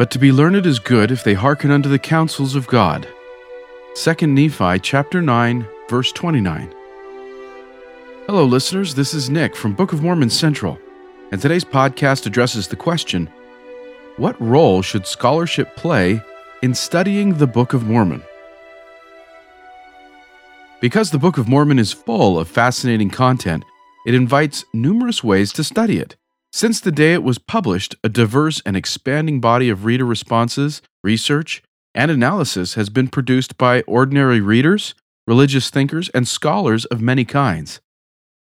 But to be learned is good if they hearken unto the counsels of God. 2 Nephi chapter 9, verse 29. Hello, listeners. This is Nick from Book of Mormon Central, and today's podcast addresses the question What role should scholarship play in studying the Book of Mormon? Because the Book of Mormon is full of fascinating content, it invites numerous ways to study it. Since the day it was published, a diverse and expanding body of reader responses, research, and analysis has been produced by ordinary readers, religious thinkers, and scholars of many kinds.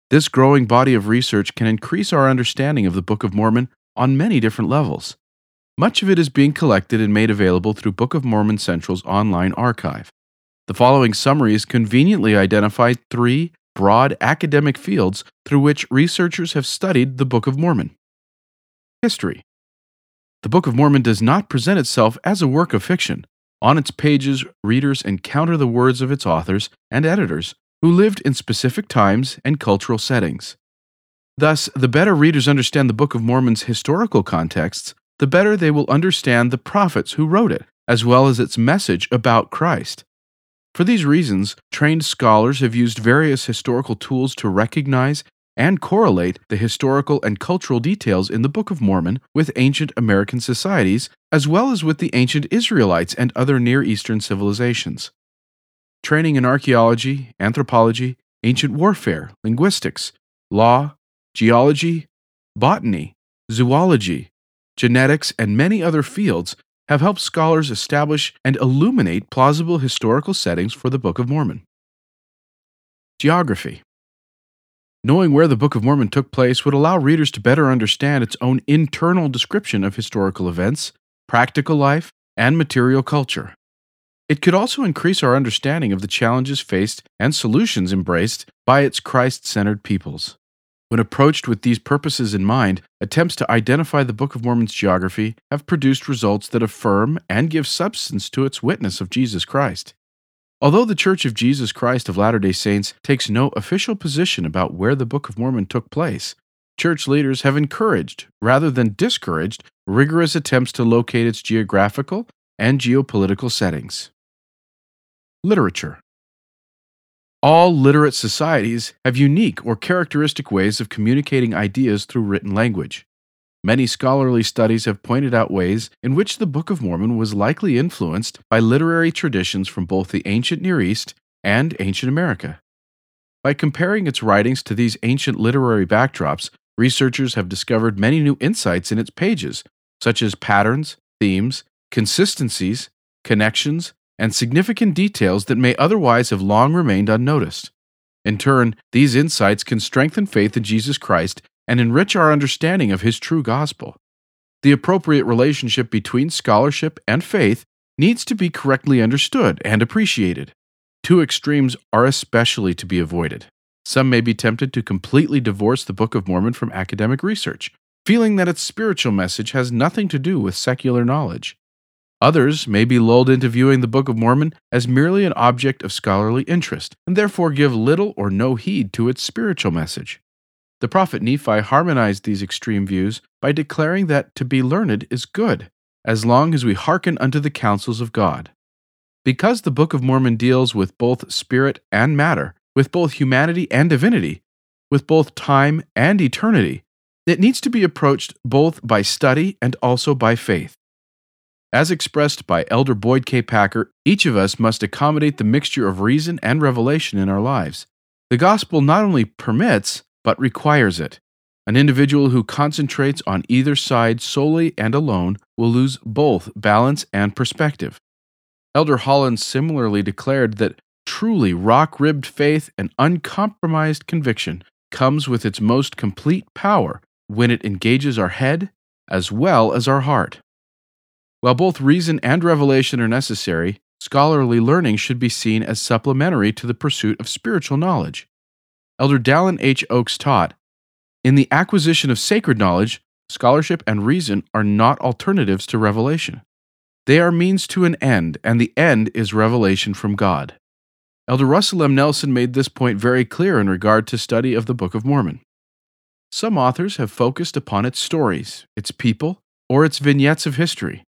This growing body of research can increase our understanding of the Book of Mormon on many different levels. Much of it is being collected and made available through Book of Mormon Central's online archive. The following summaries conveniently identify three broad academic fields through which researchers have studied the Book of Mormon. History The Book of Mormon does not present itself as a work of fiction. On its pages, readers encounter the words of its authors and editors who lived in specific times and cultural settings. Thus, the better readers understand the Book of Mormon's historical contexts, the better they will understand the prophets who wrote it, as well as its message about Christ. For these reasons, trained scholars have used various historical tools to recognize and correlate the historical and cultural details in the Book of Mormon with ancient American societies, as well as with the ancient Israelites and other Near Eastern civilizations. Training in archaeology, anthropology, ancient warfare, linguistics, law, geology, botany, zoology, genetics, and many other fields have helped scholars establish and illuminate plausible historical settings for the Book of Mormon. Geography Knowing where the Book of Mormon took place would allow readers to better understand its own internal description of historical events, practical life, and material culture. It could also increase our understanding of the challenges faced and solutions embraced by its Christ centered peoples. When approached with these purposes in mind, attempts to identify the Book of Mormon's geography have produced results that affirm and give substance to its witness of Jesus Christ. Although the Church of Jesus Christ of Latter day Saints takes no official position about where the Book of Mormon took place, church leaders have encouraged, rather than discouraged, rigorous attempts to locate its geographical and geopolitical settings. Literature all literate societies have unique or characteristic ways of communicating ideas through written language. Many scholarly studies have pointed out ways in which the Book of Mormon was likely influenced by literary traditions from both the ancient Near East and ancient America. By comparing its writings to these ancient literary backdrops, researchers have discovered many new insights in its pages, such as patterns, themes, consistencies, connections, and significant details that may otherwise have long remained unnoticed. In turn, these insights can strengthen faith in Jesus Christ and enrich our understanding of his true gospel. The appropriate relationship between scholarship and faith needs to be correctly understood and appreciated. Two extremes are especially to be avoided. Some may be tempted to completely divorce the Book of Mormon from academic research, feeling that its spiritual message has nothing to do with secular knowledge. Others may be lulled into viewing the Book of Mormon as merely an object of scholarly interest, and therefore give little or no heed to its spiritual message. The prophet Nephi harmonized these extreme views by declaring that to be learned is good, as long as we hearken unto the counsels of God. Because the Book of Mormon deals with both spirit and matter, with both humanity and divinity, with both time and eternity, it needs to be approached both by study and also by faith. As expressed by Elder Boyd K. Packer, each of us must accommodate the mixture of reason and revelation in our lives. The gospel not only permits, but requires it. An individual who concentrates on either side solely and alone will lose both balance and perspective. Elder Holland similarly declared that truly rock ribbed faith and uncompromised conviction comes with its most complete power when it engages our head as well as our heart. While both reason and revelation are necessary, scholarly learning should be seen as supplementary to the pursuit of spiritual knowledge. Elder Dallin H. Oaks taught In the acquisition of sacred knowledge, scholarship and reason are not alternatives to revelation. They are means to an end, and the end is revelation from God. Elder Russell M. Nelson made this point very clear in regard to study of the Book of Mormon. Some authors have focused upon its stories, its people, or its vignettes of history.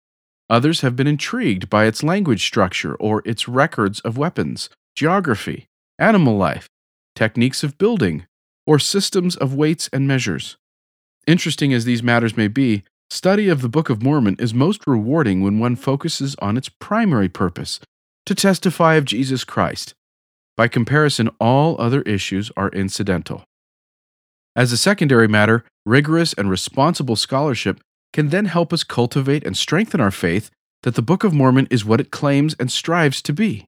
Others have been intrigued by its language structure or its records of weapons, geography, animal life, techniques of building, or systems of weights and measures. Interesting as these matters may be, study of the Book of Mormon is most rewarding when one focuses on its primary purpose to testify of Jesus Christ. By comparison, all other issues are incidental. As a secondary matter, rigorous and responsible scholarship can then help us cultivate and strengthen our faith that the Book of Mormon is what it claims and strives to be.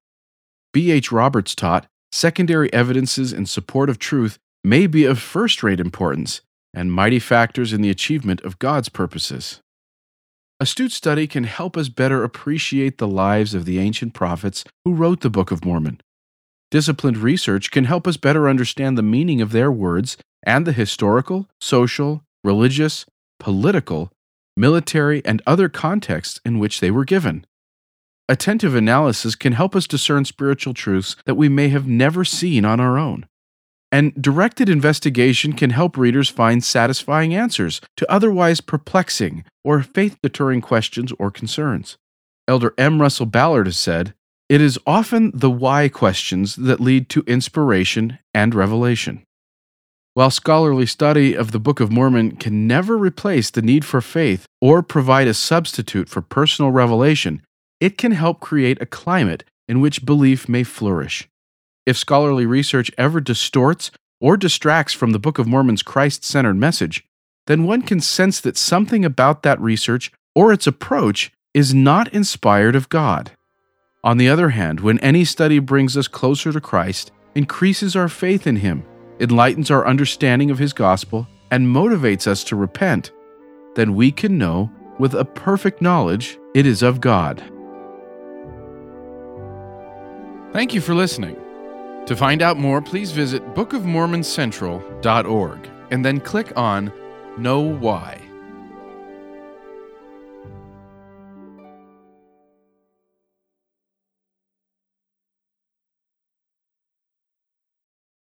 B. H. Roberts taught secondary evidences in support of truth may be of first rate importance and mighty factors in the achievement of God's purposes. Astute study can help us better appreciate the lives of the ancient prophets who wrote the Book of Mormon. Disciplined research can help us better understand the meaning of their words and the historical, social, religious, political, military, and other contexts in which they were given. Attentive analysis can help us discern spiritual truths that we may have never seen on our own. And directed investigation can help readers find satisfying answers to otherwise perplexing or faith deterring questions or concerns. Elder M. Russell Ballard has said, It is often the why questions that lead to inspiration and revelation. While scholarly study of the Book of Mormon can never replace the need for faith or provide a substitute for personal revelation, it can help create a climate in which belief may flourish. If scholarly research ever distorts or distracts from the Book of Mormon's Christ centered message, then one can sense that something about that research or its approach is not inspired of God. On the other hand, when any study brings us closer to Christ, increases our faith in Him, enlightens our understanding of His gospel, and motivates us to repent, then we can know with a perfect knowledge it is of God. Thank you for listening. To find out more, please visit bookofmormoncentral.org and then click on KnoWhy.